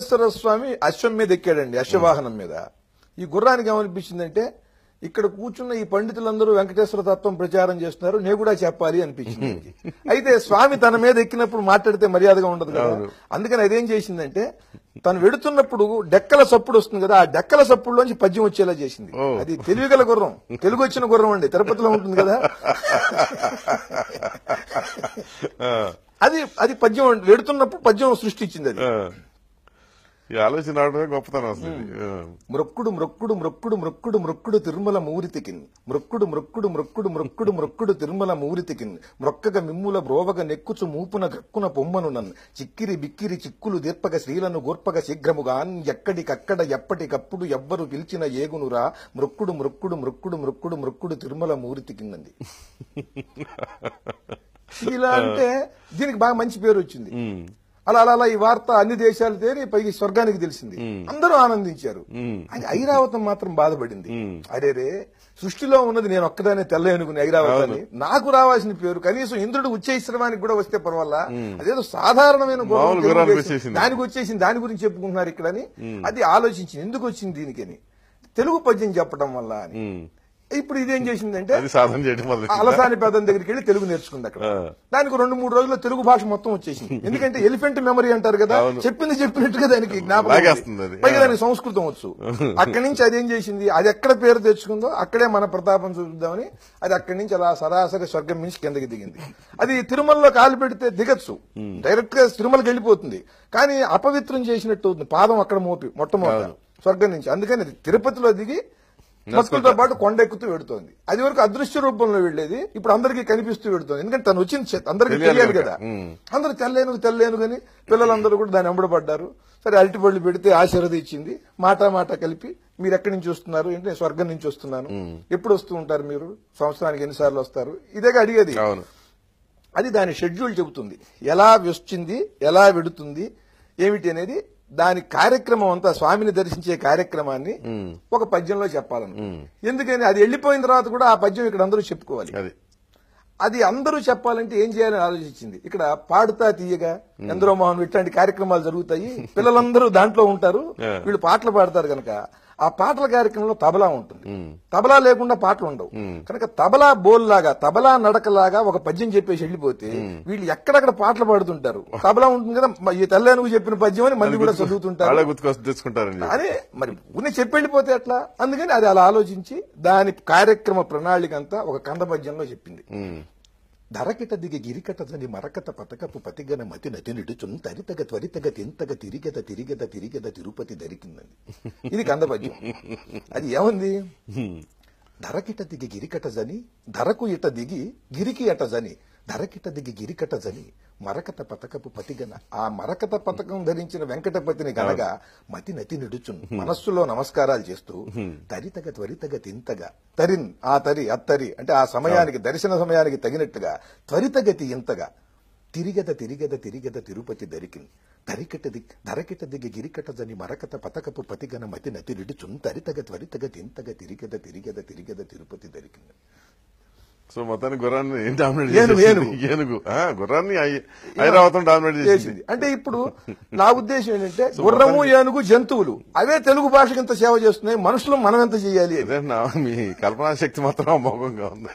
వెంకటేశ్వర స్వామి అశ్వం మీద ఎక్కాడండి అశ్వవాహనం మీద. ఈ గుర్రానికి ఏమనిపించిందంటే ఇక్కడ కూర్చున్న ఈ పండితులందరూ వెంకటేశ్వర తత్వం ప్రచారం చేస్తున్నారు నేను కూడా చెప్పాలి అనిపించింది. అయితే స్వామి తన మీద ఎక్కినప్పుడు మాట్లాడితే మర్యాదగా ఉండదు కదా. అందుకని అదేం చేసిందంటే తను వెడుతున్నప్పుడు డెక్కల సప్పుడు వస్తుంది కదా ఆ డెక్కల సప్పుడులోంచి పద్యం వచ్చేలా చేసింది. అది తెలివిగల గుర్రం. తెలుగు వచ్చిన గుర్రం అండి తిరుపతిలో ఉంటుంది కదా. అది అది పద్యం వెడుతున్నప్పుడు పద్యం సృష్టించింది అది. ఈ ఆలోచన రావడమే గొప్పతనం అసలు. మృక్కుడు మృక్కుడు మృక్కుడు మృక్కుడు మృక్కుడు తిరుమల మూరితికిన్. మృక్కుడు మృక్కుడు మృక్కుడు మృక్కుడు మృక్కుడు తిరుమల మూరితికిన్. మ్రొక్కగ మిమ్ముల బ్రోవగ నెక్కుచు మూపున గక్కున పొమ్మను నన్ చిక్కిరి బిక్కిరి చిక్కులు దీర్పగ శ్రీలను గోర్పగ శీఘ్రముగాన్. ఎక్కడికక్కడ ఎప్పటికప్పుడు ఎవ్వరు పిలిచిన ఏగునురా. మృక్కుడు మృక్కుడు మృక్కుడు మృక్కుడు మృక్కుడు తిరుమల మూరితికిన్నది. ఇలా అంటే దీనికి బాగా మంచి పేరు వచ్చింది అలా అలా అలా ఈ వార్త అన్ని దేశాలు తేరి పైకి స్వర్గానికి తెలిసింది. అందరూ ఆనందించారు. అది ఐరావతం మాత్రం బాధపడింది. ఉమ్. అరే రే సృష్టిలో ఉన్నది నేను ఒక్కదానే తెల్ల అనుకుని ఐరావతాన్ని. నాకు రావాల్సిన పేరు కనీసం ఇంద్రుడు ఉచ్చైశ్రవానికి కూడా వస్తే పర్వాలా? అదేదో సాధారణమైన. దానికి వచ్చేసింది దాని గురించి చెప్పుకుంటున్నారు ఇక్కడ అని అది ఆలోచించింది. ఎందుకు వచ్చింది దీనికని? తెలుగు పద్యం చెప్పడం వల్ల అని. ఇప్పుడు ఇదేం చేసిందంటే సాధన చేయడం అలసాని పెద్దం దగ్గరికి వెళ్ళి తెలుగు నేర్చుకుంది అక్కడ. దానికి రెండు మూడు రోజుల్లో తెలుగు భాష మొత్తం వచ్చేసింది. ఎందుకంటే ఎలిఫెంట్ మెమరీ అంటారు కదా. చెప్పింది చెప్పినట్టుగా దానికి జ్ఞాపకం. పైగా దానికి సంస్కృతం వచ్చు. అక్కడి నుంచి అదేం చేసింది? అది ఎక్కడ పేరు తెచ్చుకుందో అక్కడే మన ప్రతాపం చూపిద్దామని అది అక్కడి నుంచి అలా సరాసరి స్వర్గం నుంచి కిందకి దిగింది. అది తిరుమలలో కాలు పెడితే దిగచ్చు. డైరెక్ట్గా తిరుమలకి వెళ్ళిపోతుంది. కానీ అపవిత్రం చేసినట్టు అవుతుంది. పాదం అక్కడ మోపి మొట్టమొదట స్వర్గం నుంచి. అందుకని అది తిరుపతిలో దిగి భక్తులతో పాటు కొండ ఎక్కుతూ వెడుతోంది. అది వరకు అదృశ్య రూపంలో వెళ్ళేది ఇప్పుడు అందరికీ కనిపిస్తూ వెడుతోంది. ఎందుకంటే తను వచ్చింది అందరికీ తెలియాలి. కదా. అందరూ తెల్లేను తెల్లేను కానీ పిల్లలందరూ కూడా దాన్ని ఎంబడపడ్డారు సరే అరటిపళ్ళు పెడితే ఆశీర్వది ఇచ్చింది. మాట మాట కలిపి మీరు ఎక్కడి నుంచి వస్తున్నారు? అంటే నేను స్వర్గం నుంచి వస్తున్నాను. ఎప్పుడు వస్తూ ఉంటారు మీరు? సంవత్సరానికి ఎన్నిసార్లు వస్తారు? ఇదేగా అడిగేది. అది దాని షెడ్యూల్ చెబుతుంది. ఎలా వచ్చింది ఎలా వెడుతుంది ఏమిటి అనేది దాని కార్యక్రమం అంతా స్వామిని దర్శించే కార్యక్రమాన్ని ఒక పద్యంలో చెప్పాలను ఎందుకని అది వెళ్ళిపోయిన తర్వాత కూడా ఆ పద్యం ఇక్కడ అందరూ చెప్పుకోవాలి. అది. అది అందరూ చెప్పాలంటే ఏం చేయాలని ఆలోచించింది? ఇక్కడ పాడుతా తీయగా ఎందరో మోహన్ ఇట్లాంటి కార్యక్రమాలు జరుగుతాయి. పిల్లలందరూ దాంట్లో ఉంటారు. వీళ్ళు పాటలు పాడతారు కనుక ఆ పాటల కార్యక్రమంలో తబలా ఉంటుంది. తబలా లేకుండా పాటలు ఉండవు. కనుక తబలా బోల్ లాగా తబలా నడకలాగా ఒక పద్యం చెప్పేసి వెళ్ళిపోతే వీళ్ళు ఎక్కడెక్కడ పాటలు పాడుతుంటారు. తబలా ఉంటుంది కదా ఈ తెల్లానుగు చెప్పిన పద్యం అని మళ్ళీ కూడా చదువుతుంటారు. అదే మరి ఉన్న చెప్పి వెళ్ళిపోతే ఎట్లా? అందుకని అది అలా ఆలోచించి దాని కార్యక్రమ ప్రణాళిక అంతా ఒక కంద పద్యంలో చెప్పింది. ధరకిట దిగి గిరికటదని మరకత పతకపు పతిగన మతి నటి నిడుచున్ తరితగ త్వరితగ తింతగ తిరిగెద తిరిగెద తిరిగెద తిరుపతి దరికిందండి ఇది కందపద్యం అది ఏముంది ధరకిట దిగి గిరికట జని ధరకు ఇట దిగి గిరికి అట జని ధరకిట దిగి గిరికట జని మరకత పతకపు పతిగన. ఆ మరకత పతకం ధరించిన వెంకటపతిని గనగా మతి నతి నిడుచున్. మనస్సులో నమస్కారాలు చేస్తూ తరితగ త్వరితగ తింతగా. తరిన్ ఆ తరి అత్తరి అంటే ఆ సమయానికి దర్శన సమయానికి తగినట్టుగా త్వరితగతి ఇంతగా తిరిగద తిరిగద తిరిగద తిరుపతి దరికిన్. తరికట దిగ్ ధరకిట దిగి గిరికట జని మరకత పతకపు పతిగన మతి నతి నిడుచున్. తరితగ త్వరితగ తింతగ తిరిగద తిరిగద తిరిగద తిరుపతి దరికిన్. సో మొత్తానికి గుర్రాన్ని డామినేట్ ఏనుగు? ఏనుగు. గుర్రాన్ని ఐరావతం డామినేట్ చేసింది. అంటే ఇప్పుడు నా ఉద్దేశం ఏంటంటే గుర్రము ఏనుగు జంతువులు అవే తెలుగు భాషకి ఇంత సేవ చేస్తున్నాయి. మనుషులు మనం ఎంత చేయాలి మీ కల్పనా శక్తి మాత్రం అమోఘంగా ఉంది.